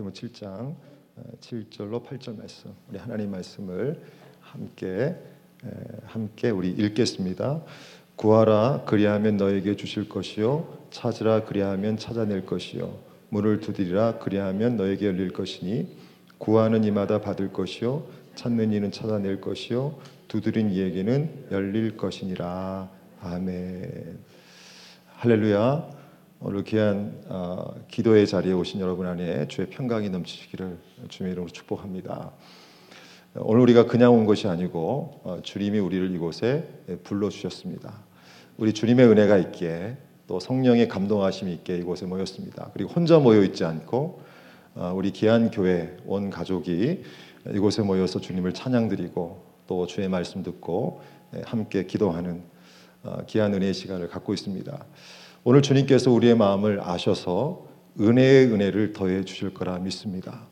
마태복음 7장 7절로 8절 말씀. 우리 하나님 말씀을 함께 함께 우리 읽겠습니다. 구하라 그리하면 너에게 주실 것이요. 찾으라 그리하면 찾아낼 것이요. 문을 두드리라 그리하면 너에게 열릴 것이니 구하는 이마다 받을 것이요. 찾는 이는 찾아낼 것이요. 두드린 이에게는 열릴 것이니라. 아멘. 할렐루야 오늘 귀한 어, 기도의 자리에 오신 여러분 안에 주의 평강이 넘치시기를 주님의 이름으로 축복합니다. 오늘 우리가 그냥 온 것이 아니고 어, 주님이 우리를 이곳에 불러 주셨습니다. 우리 주님의 은혜가 있기에 또 성령의 감동하심이 있게 이곳에 모였습니다. 그리고 혼자 모여 있지 않고 어, 우리 귀한 교회 온 가족이 이곳에 모여서 주님을 찬양드리고 또 주의 말씀 듣고 함께 기도하는 어, 귀한 은혜의 시간을 갖고 있습니다. 오늘 주님께서 우리의 마음을 아셔서 은혜의 은혜를 더해 주실 거라 믿습니다.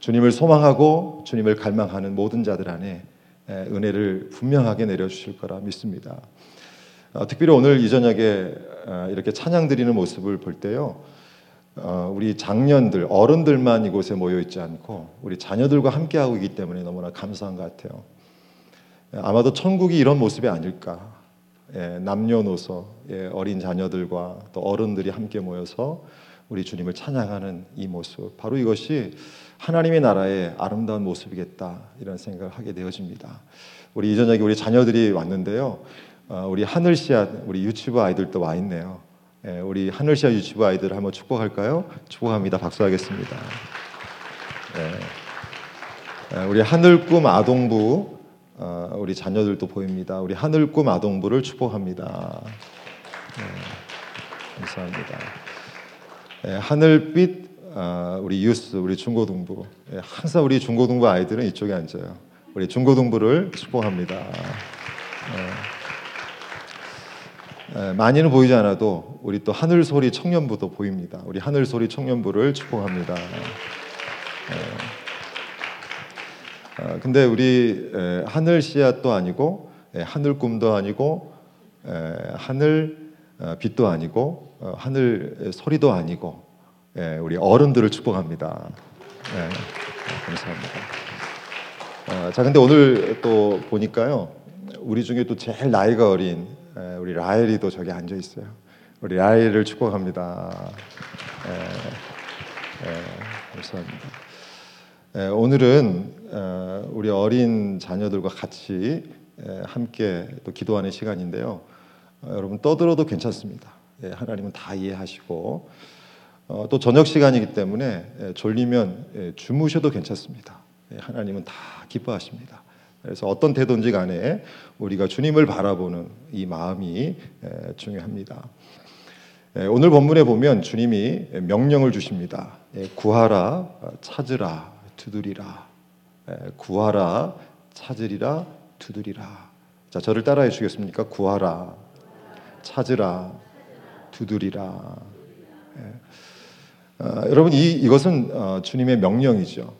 주님을 소망하고 주님을 갈망하는 모든 자들 안에 은혜를 분명하게 내려 주실 거라 믿습니다. 어, 특별히 오늘 이 저녁에 어, 이렇게 찬양 드리는 모습을 볼 때요. 어, 우리 장년들, 어른들만 이곳에 모여 있지 않고 우리 자녀들과 함께 하고 있기 때문에 너무나 감사한 것 같아요. 아마도 천국이 이런 모습이 아닐까. 예, 남녀노소 예, 어린 자녀들과 또 어른들이 함께 모여서 우리 주님을 찬양하는 이 모습 바로 이것이 하나님의 나라의 아름다운 모습이겠다 이런 생각을 하게 되어집니다. 우리 이전에 우리 자녀들이 왔는데요. 어, 우리 하늘 씨앗 우리 유치부 아이들도 와 있네요. 예, 우리 하늘 씨앗 유치부 아이들 한번 축복할까요? 축복합니다. 박수하겠습니다. 우리 하늘꿈 아동부 어, 우리 자녀들도 보입니다. 우리 하늘꿈 아동부를 축복합니다. 네, 감사합니다. 네, 하늘빛 어, 우리 유스, 우리 중고등부. 네, 항상 우리 중고등부 아이들은 이쪽에 앉아요. 우리 중고등부를 축복합니다. 많이는 보이지 않아도 우리 또 하늘 소리 청년부도 보입니다. 우리 하늘 소리 청년부를 축복합니다. 어, 근데 우리 하늘 씨앗도 아니고 하늘 꿈도 아니고 하늘 어, 빛도 아니고 어, 하늘 소리도 아니고 우리 어른들을 축복합니다. 네, 감사합니다. 자, 근데 오늘 또 보니까요, 우리 중에 또 제일 나이가 어린 우리 라엘이도 저기 앉아 있어요. 우리 라엘을 축복합니다. 감사합니다. 오늘은 어, 우리 어린 자녀들과 같이 함께 또 기도하는 시간인데요. 어, 여러분 떠들어도 괜찮습니다. 예, 하나님은 다 이해하시고 어, 또 저녁 시간이기 때문에 졸리면 예, 주무셔도 괜찮습니다. 예, 하나님은 다 기뻐하십니다. 그래서 어떤 태도인지 간에 우리가 주님을 바라보는 이 마음이 중요합니다. 오늘 본문에 보면 주님이 명령을 주십니다. 구하라, 찾으라, 두드리라. 구하라, 찾으리라, 두드리라. 자, 저를 따라해 주겠습니까? 구하라, 찾으라, 두드리라. 어, 여러분 이 이것은 어, 주님의 명령이죠.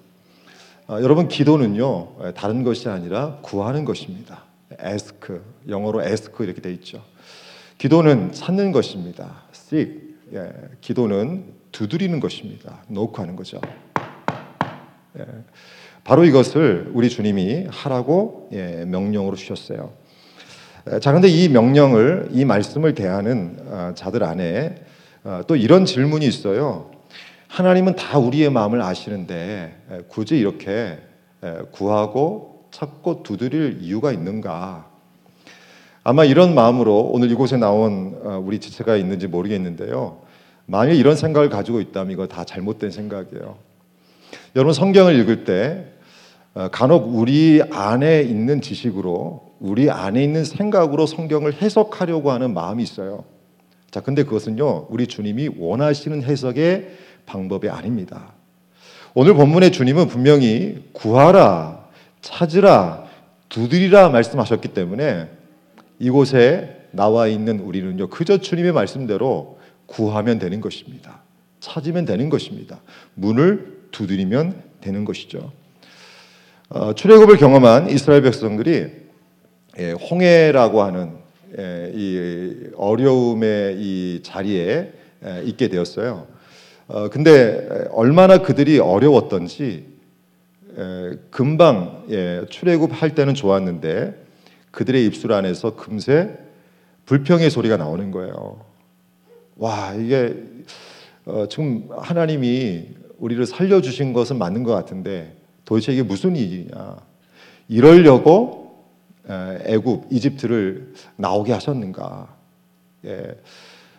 어, 여러분 기도는요 다른 것이 아니라 구하는 것입니다. ask 영어로 ask 이렇게 돼 있죠. 기도는 찾는 것입니다. seek 예, 기도는 두드리는 것입니다. 노크하는 거죠. 예. 바로 이것을 우리 주님이 하라고 예, 명령으로 주셨어요. 자, 그런데 이 명령을 이 말씀을 대하는 어, 자들 안에 어, 또 이런 질문이 있어요. 하나님은 다 우리의 마음을 아시는데 굳이 이렇게 구하고 찾고 두드릴 이유가 있는가? 아마 이런 마음으로 오늘 이곳에 나온 어, 우리 지체가 있는지 모르겠는데요. 만약 이런 생각을 가지고 있다면 이거 다 잘못된 생각이에요. 여러분 성경을 읽을 때 어, 간혹 우리 안에 있는 지식으로 우리 안에 있는 생각으로 성경을 해석하려고 하는 마음이 있어요. 자, 근데 그것은요, 우리 주님이 원하시는 해석의 방법이 아닙니다. 오늘 본문의 주님은 분명히 구하라, 찾으라, 두드리라 말씀하셨기 때문에 이곳에 나와 있는 우리는요, 그저 주님의 말씀대로 구하면 되는 것입니다. 찾으면 되는 것입니다. 문을 두드리면 되는 것이죠. 어, 출애굽을 경험한 이스라엘 백성들이 예, 홍해라고 하는 예, 이 어려움의 이 자리에 예, 있게 되었어요. 어, 근데 얼마나 그들이 어려웠던지 에, 금방 예, 출애굽 할 때는 좋았는데 그들의 입술 안에서 금세 불평의 소리가 나오는 거예요. 와 이게 어, 지금 하나님이 우리를 살려주신 것은 맞는 것 같은데 도대체 이게 무슨 일이냐? 이러려고 애굽 이집트를 나오게 하셨는가? 예.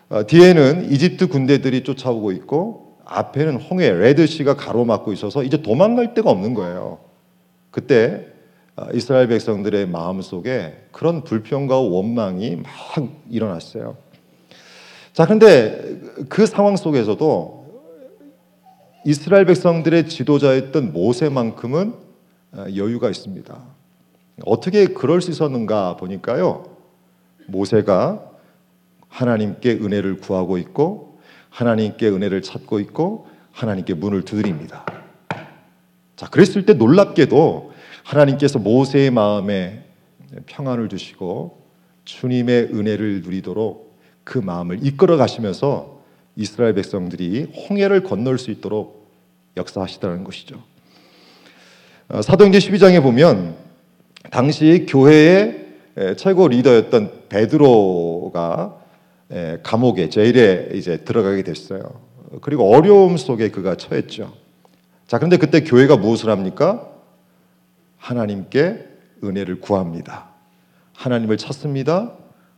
어, 뒤에는 이집트 군대들이 쫓아오고 있고 앞에는 홍해 레드시가 가로막고 있어서 이제 도망갈 데가 없는 거예요. 그때 어, 이스라엘 백성들의 마음 속에 그런 불평과 원망이 막 일어났어요. 자, 근데 그 상황 속에서도 이스라엘 백성들의 지도자였던 모세만큼은 어, 여유가 있습니다. 어떻게 그럴 수 있었는가 보니까요. 모세가 하나님께 은혜를 구하고 있고 하나님께 은혜를 찾고 있고 하나님께 문을 두드립니다. 자, 그랬을 때 놀랍게도 하나님께서 모세의 마음에 평안을 주시고 주님의 은혜를 누리도록 그 마음을 이끌어 가시면서 이스라엘 백성들이 홍해를 건널 수 있도록 역사하시다는 것이죠. 어, 사도행전 12장에 보면 당시 교회의 최고 리더였던 베드로가 감옥에 제일에 이제 들어가게 됐어요. 그리고 어려움 속에 그가 처했죠. 자, 그런데 그때 교회가 무엇을 합니까? 하나님께 은혜를 구합니다. 하나님을 찾습니다.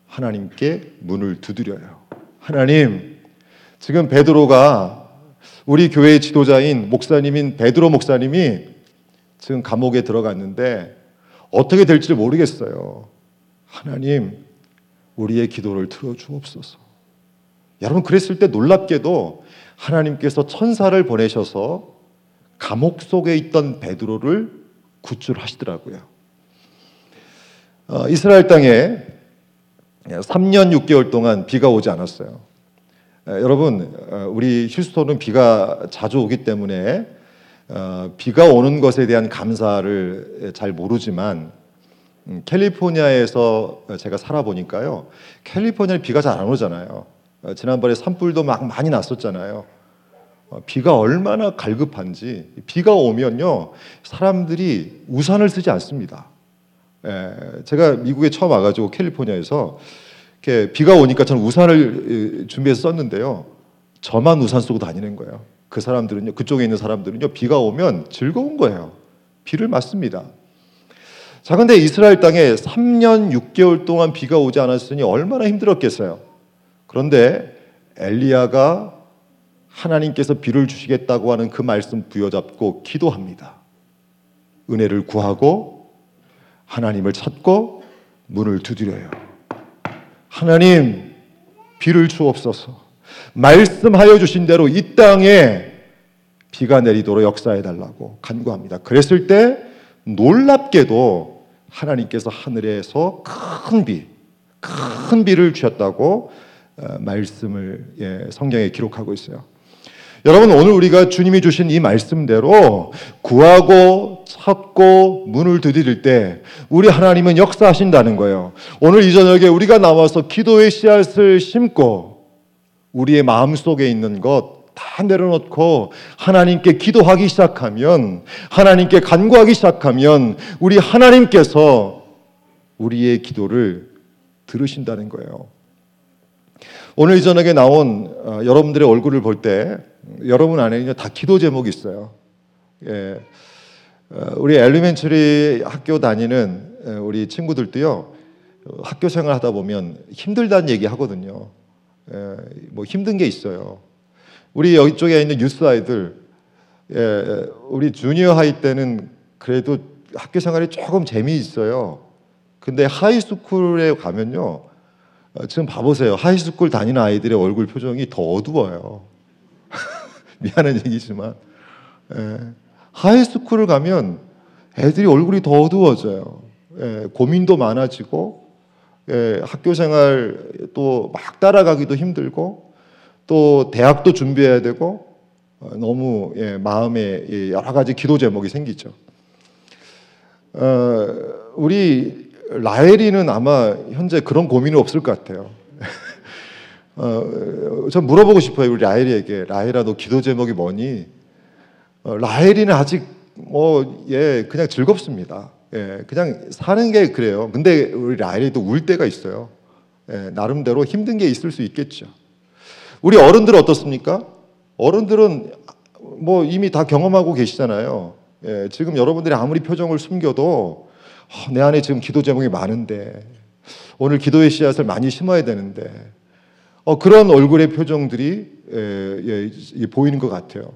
하나님께 문을 두드려요. 하나님, 지금 베드로가 우리 교회의 지도자인 목사님인 베드로 목사님이 지금 감옥에 들어갔는데 어떻게 될지 모르겠어요. 하나님, 우리의 기도를 들어 주옵소서. 여러분 그랬을 때 놀랍게도 하나님께서 천사를 보내셔서 감옥 속에 있던 베드로를 구출하시더라고요. 어, 이스라엘 땅에 3년 6개월 동안 비가 오지 않았어요. 여러분, 어, 우리 휴스톤은 비가 자주 오기 때문에 어, 비가 오는 것에 대한 감사를 잘 모르지만 음, 캘리포니아에서 제가 살아보니까요. 캘리포니아에 비가 잘 안 오잖아요. 어, 지난번에 산불도 막 많이 났었잖아요. 어, 비가 얼마나 갈급한지 비가 오면요 사람들이 우산을 쓰지 않습니다. 예, 제가 미국에 처음 와가지고 캘리포니아에서 이렇게 비가 오니까 저는 우산을 준비해서 썼는데요. 저만 우산 쓰고 다니는 거예요. 그 사람들은요 그쪽에 있는 사람들은요 비가 오면 즐거운 거예요. 비를 맞습니다. 자, 근데 이스라엘 땅에 3년 6개월 동안 비가 오지 않았으니 얼마나 힘들었겠어요. 그런데 엘리야가 하나님께서 비를 주시겠다고 하는 그 말씀 부여잡고 기도합니다. 은혜를 구하고 하나님을 찾고 문을 두드려요. 하나님, 비를 주옵소서. 말씀하여 주신 대로 이 땅에 비가 내리도록 역사해 달라고 간구합니다. 그랬을 때 놀랍게도 하나님께서 하늘에서 큰 비, 큰 비를 주셨다고 어, 말씀을 예, 성경에 기록하고 있어요. 여러분 오늘 우리가 주님이 주신 이 말씀대로 구하고 찾고 문을 두드릴 때 우리 하나님은 역사하신다는 거예요. 오늘 이 저녁에 우리가 나와서 기도의 씨앗을 심고 우리의 마음 속에 있는 것 다 내려놓고 하나님께 기도하기 시작하면 하나님께 간구하기 시작하면 우리 하나님께서 우리의 기도를 들으신다는 거예요. 오늘 저녁에 나온 어, 여러분들의 얼굴을 볼 때 여러분 안에 다 기도 제목이 있어요. 예. 어, 우리 엘리멘처리 학교 다니는 어, 우리 친구들도요. 학교 생활 하다 보면 힘들다는 얘기 하거든요. 예, 뭐 힘든 게 있어요. 우리 여기 쪽에 있는 뉴스 아이들, 예, 우리 주니어 하이 때는 그래도 학교 생활이 조금 재미있어요. 근데 high school에 가면요. 어, 지금 봐보세요. high school 다니는 아이들의 얼굴 표정이 더 어두워요. 미안한 얘기지만. 예, high school을 가면 애들이 얼굴이 더 어두워져요. 예, 고민도 많아지고, 예, 학교 생활 또 막 따라가기도 힘들고, 또 대학도 준비해야 되고 어, 너무 예, 마음에 여러 가지 기도 제목이 생기죠. 어, 우리 라엘이는 아마 현재 그런 고민이 없을 것 같아요. 어, 전 물어보고 싶어요 우리 라헬이에게 라헬아 너 기도 제목이 뭐니? 어, 라헬이는 아직 뭐 예 그냥 즐겁습니다. 예 그냥 사는 게 그래요. 근데 우리 라헬이 또울 때가 있어요. 예, 나름대로 힘든 게 있을 수 있겠죠. 우리 어른들 어떻습니까? 어른들은 뭐 이미 다 경험하고 계시잖아요. 예, 지금 여러분들이 아무리 표정을 숨겨도 어, 내 안에 지금 기도 제목이 많은데 오늘 기도의 씨앗을 많이 심어야 되는데 어, 그런 얼굴의 표정들이 예, 예, 보이는 것 같아요.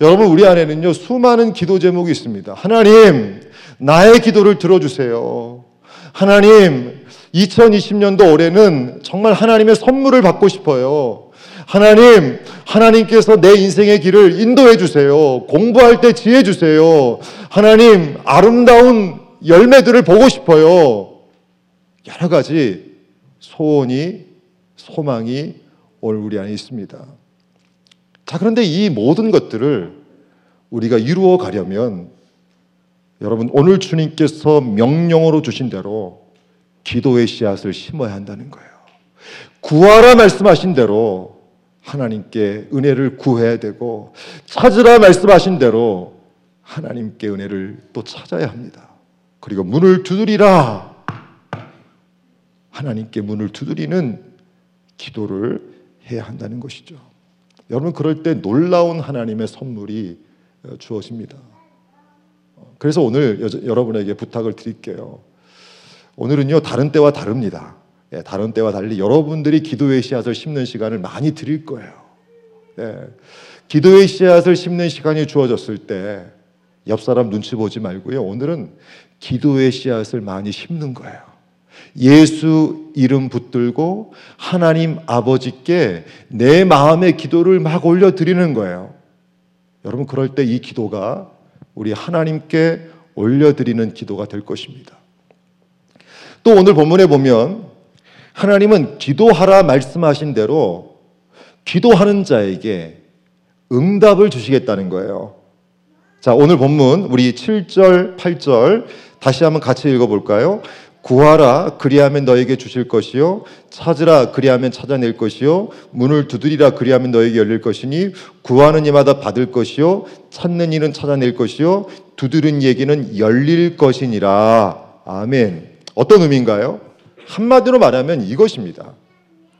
여러분 우리 안에는요 수많은 기도 제목이 있습니다. 하나님 나의 기도를 들어주세요. 하나님 2020년도 올해는 정말 하나님의 선물을 받고 싶어요. 하나님, 하나님께서 내 인생의 길을 인도해 주세요. 공부할 때 지혜 주세요. 하나님, 아름다운 열매들을 보고 싶어요. 여러 가지 소원이, 소망이 오늘 우리 안에 있습니다. 자, 그런데 이 모든 것들을 우리가 이루어 가려면 여러분, 오늘 주님께서 명령으로 주신 대로 기도의 씨앗을 심어야 한다는 거예요. 구하라 말씀하신 대로 하나님께 은혜를 구해야 되고 찾으라 말씀하신 대로 하나님께 은혜를 또 찾아야 합니다. 그리고 문을 두드리라. 하나님께 문을 두드리는 기도를 해야 한다는 것이죠. 여러분 그럴 때 놀라운 하나님의 선물이 주어집니다. 그래서 오늘 여러분에게 부탁을 드릴게요. 오늘은요 다른 때와 다릅니다. 예, 다른 때와 달리 여러분들이 기도의 씨앗을 심는 시간을 많이 드릴 거예요. 예, 기도의 씨앗을 심는 시간이 주어졌을 때 옆 사람 눈치 보지 말고요. 오늘은 기도의 씨앗을 많이 심는 거예요. 예수 이름 붙들고 하나님 아버지께 내 마음의 기도를 막 올려 드리는 거예요. 여러분 그럴 때 이 기도가 우리 하나님께 올려 드리는 기도가 될 것입니다. 또 오늘 본문에 보면 하나님은 기도하라 말씀하신 대로 기도하는 자에게 응답을 주시겠다는 거예요. 자, 오늘 본문 우리 7절, 8절 다시 한번 같이 읽어 볼까요? 구하라 그리하면 너에게 주실 것이요 찾으라 그리하면 찾아낼 것이요 문을 두드리라 그리하면 너에게 열릴 것이니 구하는 이마다 받을 것이요 찾는 이는 찾아낼 것이요 두드린 얘기는 열릴 것이니라 아멘 어떤 의미인가요? 한마디로 말하면 이것입니다.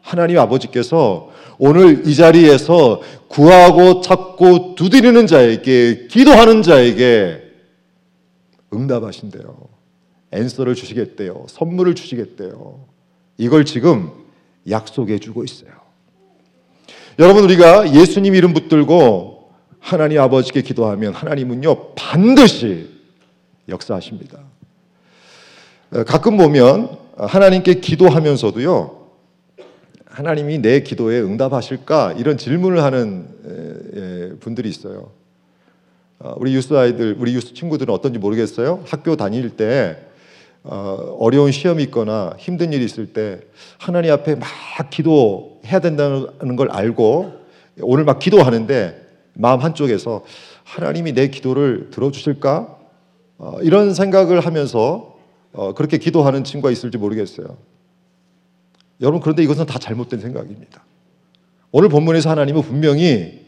하나님 아버지께서 오늘 이 자리에서 구하고 찾고 두드리는 자에게 기도하는 자에게 응답하신대요. 앤서를 주시겠대요. 선물을 주시겠대요. 이걸 지금 약속해 주고 있어요. 여러분 우리가 예수님 이름 붙들고 하나님 아버지께 기도하면 하나님은요 반드시 역사하십니다. 가끔 보면 하나님께 기도하면서도요, 하나님이 내 기도에 응답하실까 이런 질문을 하는 예, 분들이 있어요. 어, 우리 유스 아이들, 우리 유스 친구들은 어떤지 모르겠어요. 학교 다닐 때 어, 어려운 시험이 있거나 힘든 일이 있을 때 하나님 앞에 막 기도해야 된다는 걸 알고 오늘 막 기도하는데 마음 한쪽에서 하나님이 내 기도를 들어주실까 어, 이런 생각을 하면서 어, 그렇게 기도하는 친구가 있을지 모르겠어요. 여러분 그런데 이것은 다 잘못된 생각입니다. 오늘 본문에서 하나님은 분명히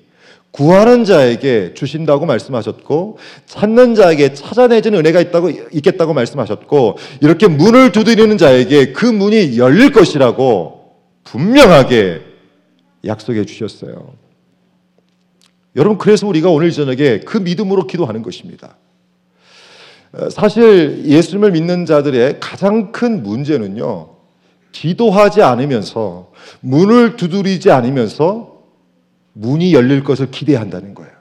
구하는 자에게 주신다고 말씀하셨고 찾는 자에게 찾아내지는 은혜가 있다고 있겠다고 말씀하셨고 이렇게 문을 두드리는 자에게 그 문이 열릴 것이라고 분명하게 약속해 주셨어요. 여러분 그래서 우리가 오늘 저녁에 그 믿음으로 기도하는 것입니다. 어, 사실 예수님을 믿는 자들의 가장 큰 문제는요, 기도하지 않으면서 문을 두드리지 않으면서 문이 열릴 것을 기대한다는 거예요.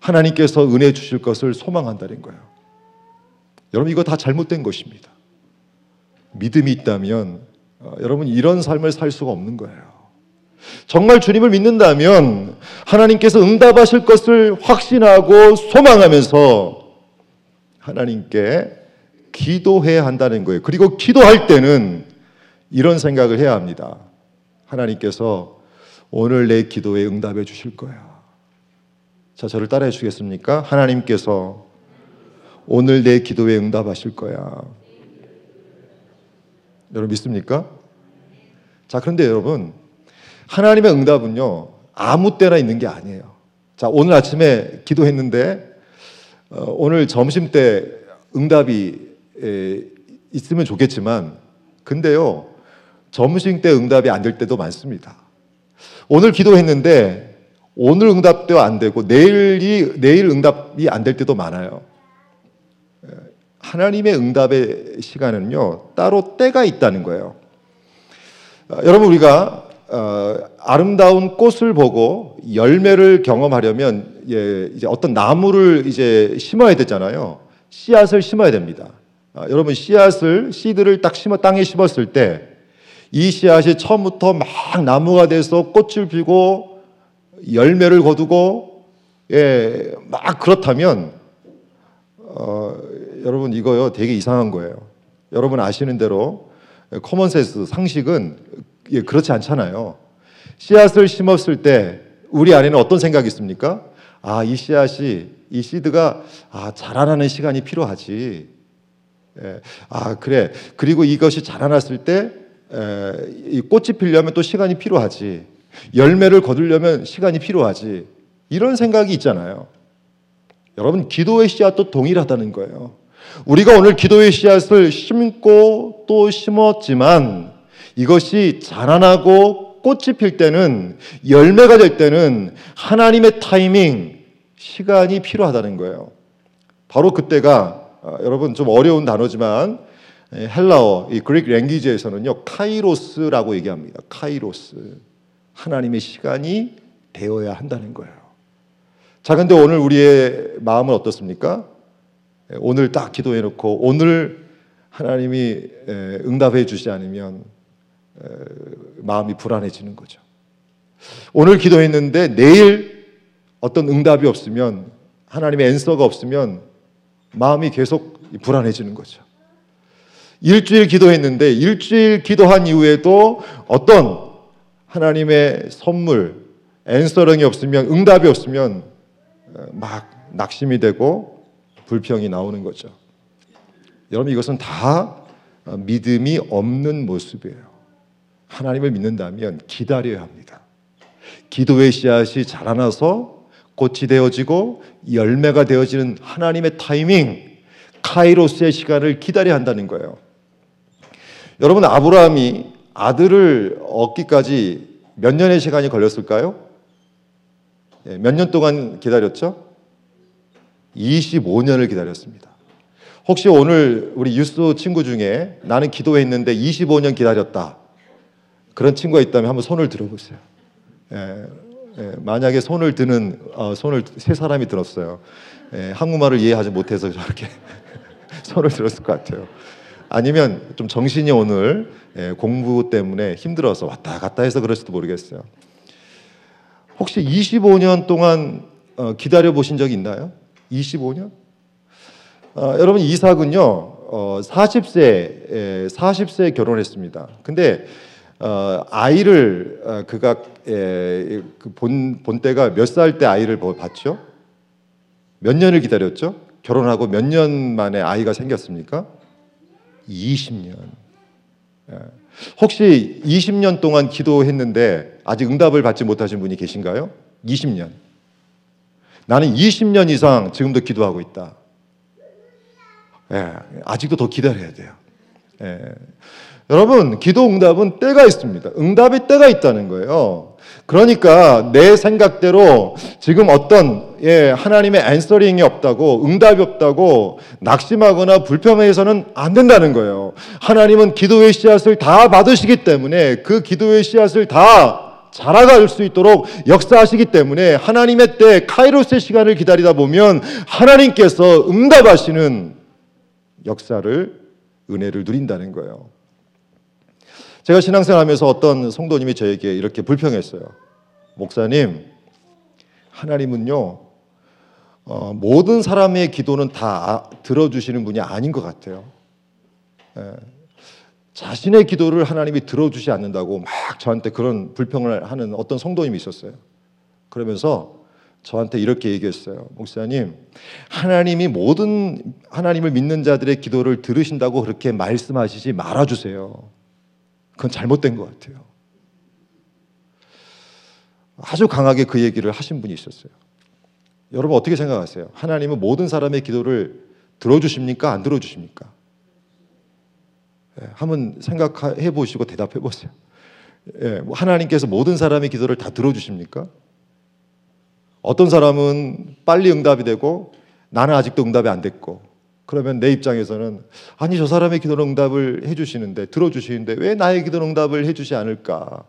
하나님께서 은혜 주실 것을 소망한다는 거예요. 여러분 이거 다 잘못된 것입니다. 믿음이 있다면 어, 여러분 이런 삶을 살 수가 없는 거예요. 정말 주님을 믿는다면 하나님께서 응답하실 것을 확신하고 소망하면서 하나님께 기도해야 한다는 거예요. 그리고 기도할 때는 이런 생각을 해야 합니다. 하나님께서 오늘 내 기도에 응답해 주실 거야. 자, 저를 따라해 주겠습니까? 하나님께서 오늘 내 기도에 응답하실 거야. 여러분 믿습니까? 자, 그런데 여러분, 하나님의 응답은요 아무 때나 있는 게 아니에요. 자 오늘 아침에 기도했는데 어, 오늘 점심 때 응답이 에, 있으면 좋겠지만 근데요 점심 때 응답이 안 될 때도 많습니다. 오늘 기도했는데 오늘 응답도 안 되고 내일이 내일 응답이 안 될 때도 많아요. 하나님의 응답의 시간은요 따로 때가 있다는 거예요. 어, 여러분 우리가 어, 아름다운 꽃을 보고 열매를 경험하려면 예, 이제 어떤 나무를 이제 심어야 되잖아요. 씨앗을 심어야 됩니다. 아, 여러분 씨앗을 씨들을 딱 심어 땅에 심었을 때 이 씨앗이 처음부터 막 나무가 돼서 꽃을 피고 열매를 거두고 예, 막 그렇다면 어, 여러분 이거요 되게 이상한 거예요. 여러분 아시는 대로 커먼센스 상식은 예, 그렇지 않잖아요. 씨앗을 심었을 때 우리 안에는 어떤 생각이 있습니까? 아, 이 씨앗이 이 씨드가 아, 자라나는 시간이 필요하지. 예, 아, 그래. 그리고 이것이 자라났을 때 에, 이 꽃이 피려면 또 시간이 필요하지. 열매를 거두려면 시간이 필요하지. 이런 생각이 있잖아요. 여러분, 기도의 씨앗도 동일하다는 거예요. 우리가 오늘 기도의 씨앗을 심고 또 심었지만 이것이 자라나고 꽃이 필 때는 열매가 될 때는 하나님의 타이밍, 시간이 필요하다는 거예요. 바로 그때가 어, 여러분 좀 어려운 단어지만 헬라어, 이 그릭 랭귀지에서는요 카이로스라고 얘기합니다. 카이로스, 하나님의 시간이 되어야 한다는 거예요. 자, 근데 오늘 우리의 마음은 어떻습니까? 오늘 딱 기도해 놓고 오늘 하나님이 응답해 주지 않으면 마음이 불안해지는 거죠. 오늘 기도했는데 내일 어떤 응답이 없으면 하나님의 answer가 없으면 마음이 계속 불안해지는 거죠. 일주일 기도했는데 일주일 기도한 이후에도 어떤 하나님의 선물, answering이 없으면 응답이 없으면 막 낙심이 되고 불평이 나오는 거죠. 여러분 이것은 다 믿음이 없는 모습이에요. 하나님을 믿는다면 기다려야 합니다. 기도의 씨앗이 자라나서 꽃이 되어지고 열매가 되어지는 하나님의 타이밍, 카이로스의 시간을 기다려야 한다는 거예요. 여러분 아브라함이 아들을 얻기까지 몇 년의 시간이 걸렸을까요? 예, 몇년 동안 기다렸죠? 25년을 기다렸습니다. 혹시 오늘 우리 유스 친구 중에 나는 기도했는데 25년 기다렸다. 그런 친구가 있다면 한번 손을 들어보세요. 예, 예, 만약에 손을 드는 어, 손을 세 사람이 들었어요. 예, 한국말을 이해하지 못해서 저렇게 손을 들었을 것 같아요. 아니면 좀 정신이 오늘 예, 공부 때문에 힘들어서 왔다 갔다 해서 그럴지도 모르겠어요. 혹시 25년 동안 어, 기다려 보신 적이 있나요? 25년? 어, 여러분 이삭은요 어, 40세 40세 결혼했습니다. 근데 어, 아이를 어, 그가 예, 그본 본 때가 몇 살 때 아이를 봤죠? 몇 년을 기다렸죠? 결혼하고 몇 년 만에 아이가 생겼습니까? 20년. 예. 혹시 20년 동안 기도했는데 아직 응답을 받지 못하신 분이 계신가요? 20년. 나는 20년 이상 지금도 기도하고 있다. 예, 아직도 더 기다려야 돼요. 예. 여러분, 기도 응답은 때가 있습니다. 응답의 때가 있다는 거예요. 그러니까 내 생각대로 지금 어떤 예, 하나님의 앤서링이 없다고 응답이 없다고 낙심하거나 불평해서는 안 된다는 거예요. 하나님은 기도의 씨앗을 다 받으시기 때문에 그 기도의 씨앗을 다 자라갈 수 있도록 역사하시기 때문에 하나님의 때 카이로스의 시간을 기다리다 보면 하나님께서 응답하시는 역사를 은혜를 누린다는 거예요. 제가 신앙생활 하면서 어떤 성도님이 저에게 이렇게 불평했어요. 목사님, 하나님은요 어, 모든 사람의 기도는 다 들어주시는 분이 아닌 것 같아요. 예. 자신의 기도를 하나님이 들어주지 않는다고 막 저한테 그런 불평을 하는 어떤 성도님이 있었어요. 그러면서 저한테 이렇게 얘기했어요. 목사님, 하나님이 모든 하나님을 믿는 자들의 기도를 들으신다고 그렇게 말씀하시지 말아주세요. 그건 잘못된 것 같아요. 아주 강하게 그 얘기를 하신 분이 있었어요. 여러분 어떻게 생각하세요? 하나님은 모든 사람의 기도를 들어주십니까? 안 들어주십니까? 예, 한번 생각해 보시고 대답해 보세요. 예, 뭐 하나님께서 모든 사람의 기도를 다 들어주십니까? 어떤 사람은 빨리 응답이 되고 나는 아직도 응답이 안 됐고 그러면 내 입장에서는 아니 저 사람의 기도 응답을 해주시는데 들어주시는데 왜 나의 기도 응답을 해주지 않을까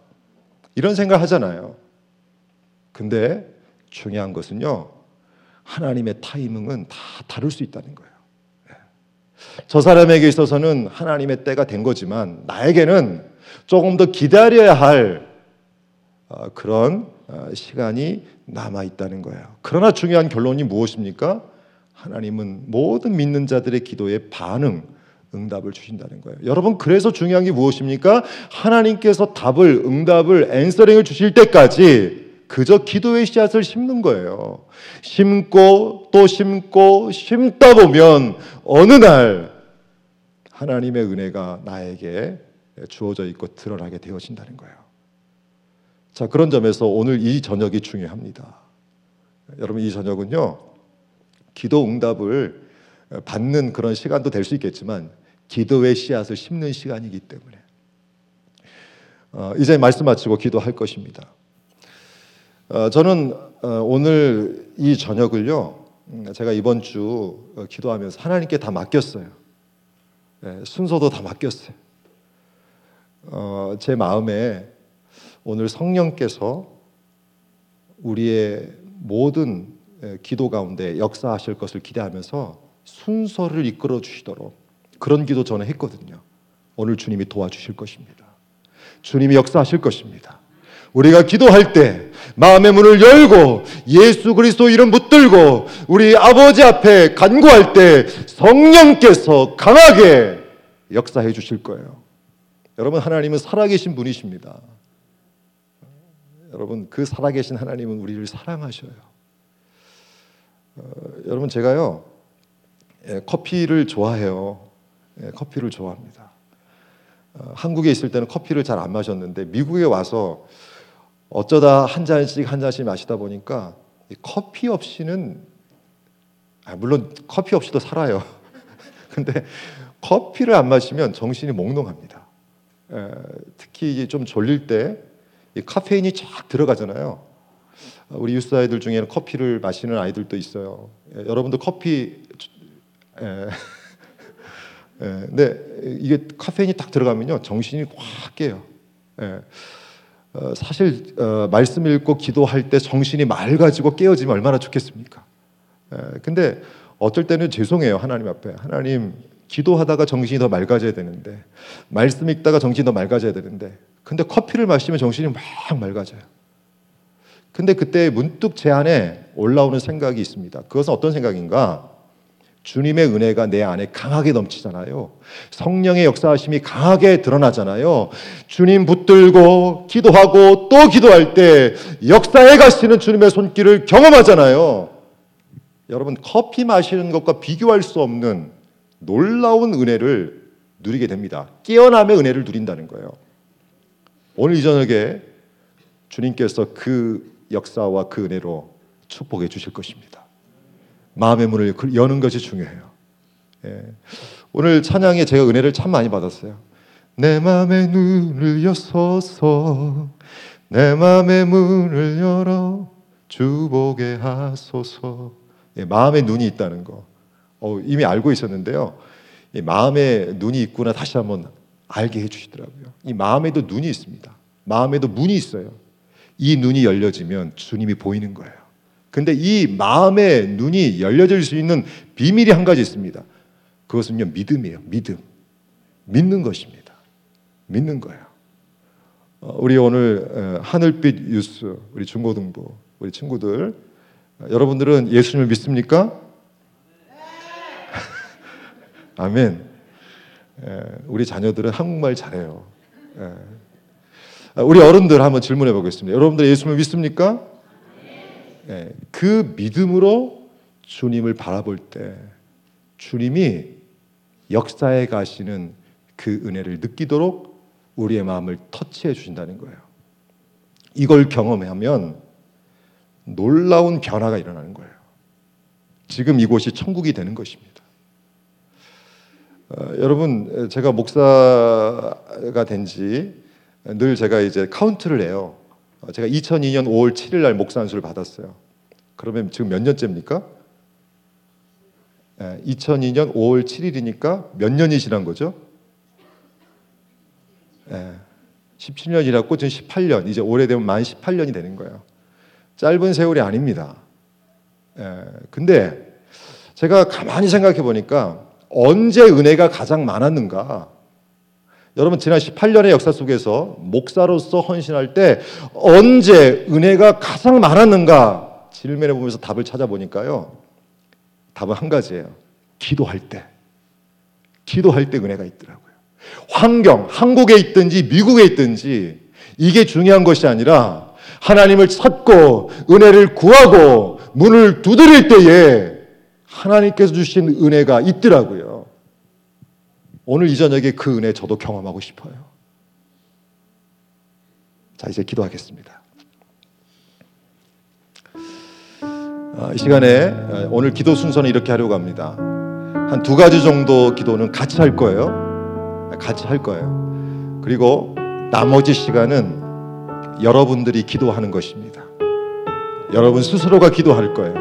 이런 생각 하잖아요. 근데 중요한 것은요 하나님의 타이밍은 다 다를 수 있다는 거예요. 예. 저 사람에게 있어서는 하나님의 때가 된 거지만 나에게는 조금 더 기다려야 할 어, 그런 어, 시간이 남아 있다는 거예요. 그러나 중요한 결론이 무엇입니까? 하나님은 모든 믿는 자들의 기도에 반응, 응답을 주신다는 거예요. 여러분 그래서 중요한 게 무엇입니까? 하나님께서 답을 응답을 앤서링을 주실 때까지 그저 기도의 씨앗을 심는 거예요. 심고 또 심고 심다 보면 어느 날 하나님의 은혜가 나에게 주어져 있고 드러나게 되어진다는 거예요. 자, 그런 점에서 오늘 이 저녁이 중요합니다. 여러분 이 저녁은요. 기도 응답을 받는 그런 시간도 될 수 있겠지만 기도의 씨앗을 심는 시간이기 때문에 어, 이제 말씀 마치고 기도할 것입니다. 어, 저는 어, 오늘 이 저녁을요, 음, 제가 이번 주 어, 기도하면서 하나님께 다 맡겼어요. 네, 순서도 다 맡겼어요. 제 마음에 오늘 성령께서 우리의 모든 기도 가운데 역사하실 것을 기대하면서 순서를 이끌어 주시도록 그런 기도 저는 했거든요. 오늘 주님이 도와주실 것입니다. 주님이 역사하실 것입니다. 우리가 기도할 때 마음의 문을 열고 예수 그리스도 이름 붙들고 우리 아버지 앞에 간구할 때 성령께서 강하게 역사해 주실 거예요. 여러분 하나님은 살아계신 분이십니다. 여러분 그 살아계신 하나님은 우리를 사랑하셔요. 어, 여러분 제가요 예, 커피를 좋아해요. 예, 커피를 좋아합니다. 어, 한국에 있을 때는 커피를 잘 안 마셨는데 미국에 와서 어쩌다 한 잔씩 한 잔씩 마시다 보니까 커피 없이는 아, 물론 커피 없이도 살아요. 근데 커피를 안 마시면 정신이 몽롱합니다. 에, 특히 좀 졸릴 때 카페인이 쫙 들어가잖아요. 우리 유스 아이들 중에는 커피를 마시는 아이들도 있어요. 에, 여러분도 커피 에, 에, 근데 이게 카페인이 딱 들어가면요 정신이 확 깨요. 에, 어, 사실 어, 말씀 읽고 기도할 때 정신이 맑아지고 깨어지면 얼마나 좋겠습니까? 에, 근데 어떨 때는 죄송해요 하나님 앞에 하나님 기도하다가 정신이 더 맑아져야 되는데 말씀 읽다가 정신이 더 맑아져야 되는데 근데 커피를 마시면 정신이 막 맑아져요. 근데 그때 문득 제 안에 올라오는 생각이 있습니다. 그것은 어떤 생각인가? 주님의 은혜가 내 안에 강하게 넘치잖아요. 성령의 역사하심이 강하게 드러나잖아요. 주님 붙들고 기도하고 또 기도할 때 역사에 가시는 주님의 손길을 경험하잖아요. 여러분 커피 마시는 것과 비교할 수 없는 놀라운 은혜를 누리게 됩니다. 깨어남의 은혜를 누린다는 거예요. 오늘 이 저녁에 주님께서 그 역사와 그 은혜로 축복해 주실 것입니다. 마음의 문을 여는 것이 중요해요. 예. 오늘 찬양에 제가 은혜를 참 많이 받았어요. 내 마음의 눈을 여서서 내 마음의 문을 열어 주보게 하소서. 예, 마음의 눈이 있다는 거. 어, 이미 알고 있었는데요. 이 마음에 눈이 있구나 다시 한번 알게 해주시더라고요. 이 마음에도 눈이 있습니다. 마음에도 문이 있어요. 이 눈이 열려지면 주님이 보이는 거예요. 근데 이 마음의 눈이 열려질 수 있는 비밀이 한 가지 있습니다. 그것은요, 믿음이에요. 믿음. 믿는 것입니다. 믿는 거예요. 어, 우리 오늘 하늘빛 뉴스, 우리 중고등부, 우리 친구들, 여러분들은 예수님을 믿습니까? 아멘. 우리 자녀들은 한국말 잘해요. 우리 어른들 한번 질문해 보겠습니다. 여러분들 예수님을 믿습니까? 예, 그 믿음으로 주님을 바라볼 때 주님이 역사에 가시는 그 은혜를 느끼도록 우리의 마음을 터치해 주신다는 거예요. 이걸 경험하면 놀라운 변화가 일어나는 거예요. 지금 이곳이 천국이 되는 것입니다. 어, 여러분 제가 목사가 된 지 늘 제가 이제 카운트를 해요. 어, 제가 2002년 5월 7일 날 목사 안수를 받았어요. 그러면 지금 몇 년째입니까? 예, 2002년 5월 7일이니까 몇 년이 지난 거죠? 예, 17년이라고 지금 18년 이제 올해 되면 만 18년이 되는 거예요. 짧은 세월이 아닙니다. 예, 근데 제가 가만히 생각해 보니까 언제 은혜가 가장 많았는가? 여러분 지난 18년의 역사 속에서 목사로서 헌신할 때 언제 은혜가 가장 많았는가 질문해 보면서 답을 찾아보니까요. 답은 한 가지예요. 기도할 때. 기도할 때 은혜가 있더라고요. 환경, 한국에 있든지 미국에 있든지 이게 중요한 것이 아니라 하나님을 찾고 은혜를 구하고 문을 두드릴 때에 하나님께서 주신 은혜가 있더라고요. 오늘 이 저녁에 그 은혜 저도 경험하고 싶어요. 자, 이제 기도하겠습니다. 아, 이 시간에 오늘 기도 순서는 이렇게 하려고 합니다. 한 두 가지 정도 기도는 같이 할 거예요. 같이 할 거예요. 그리고 나머지 시간은 여러분들이 기도하는 것입니다. 여러분 스스로가 기도할 거예요.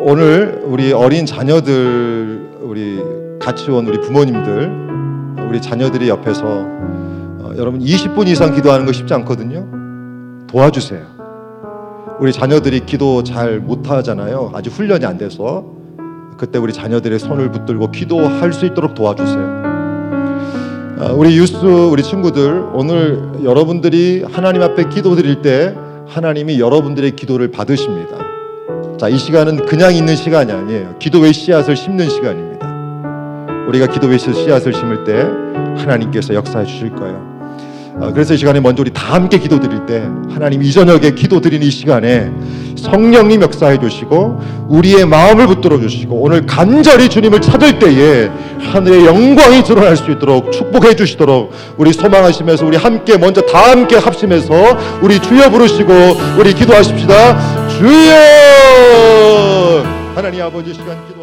오늘 우리 어린 자녀들, 우리 같이 온 우리 부모님들, 우리 자녀들이 옆에서 어, 여러분 20분 이상 기도하는 거 쉽지 않거든요. 도와주세요. 우리 자녀들이 기도 잘 못하잖아요. 아직 훈련이 안 돼서 그때 우리 자녀들의 손을 붙들고 기도할 수 있도록 도와주세요. 아, 우리 유스 우리 친구들 오늘 여러분들이 하나님 앞에 기도드릴 때 하나님이 여러분들의 기도를 받으십니다. 자, 이 시간은 그냥 있는 시간이 아니에요. 기도의 씨앗을 심는 시간입니다. 우리가 기도의 씨앗을 심을 때 하나님께서 역사해 주실 거예요. 어, 그래서 이 시간에 먼저 우리 다 함께 기도 드릴 때 하나님 이 저녁에 기도 드리는 이 시간에 성령님 역사해 주시고 우리의 마음을 붙들어 주시고 오늘 간절히 주님을 찾을 때에 하늘의 영광이 드러날 수 있도록 축복해 주시도록 우리 소망하시면서 우리 함께 먼저 다 함께 합심해서 우리 주여 부르시고 우리 기도하십시다 주여 하나님 아버지 시간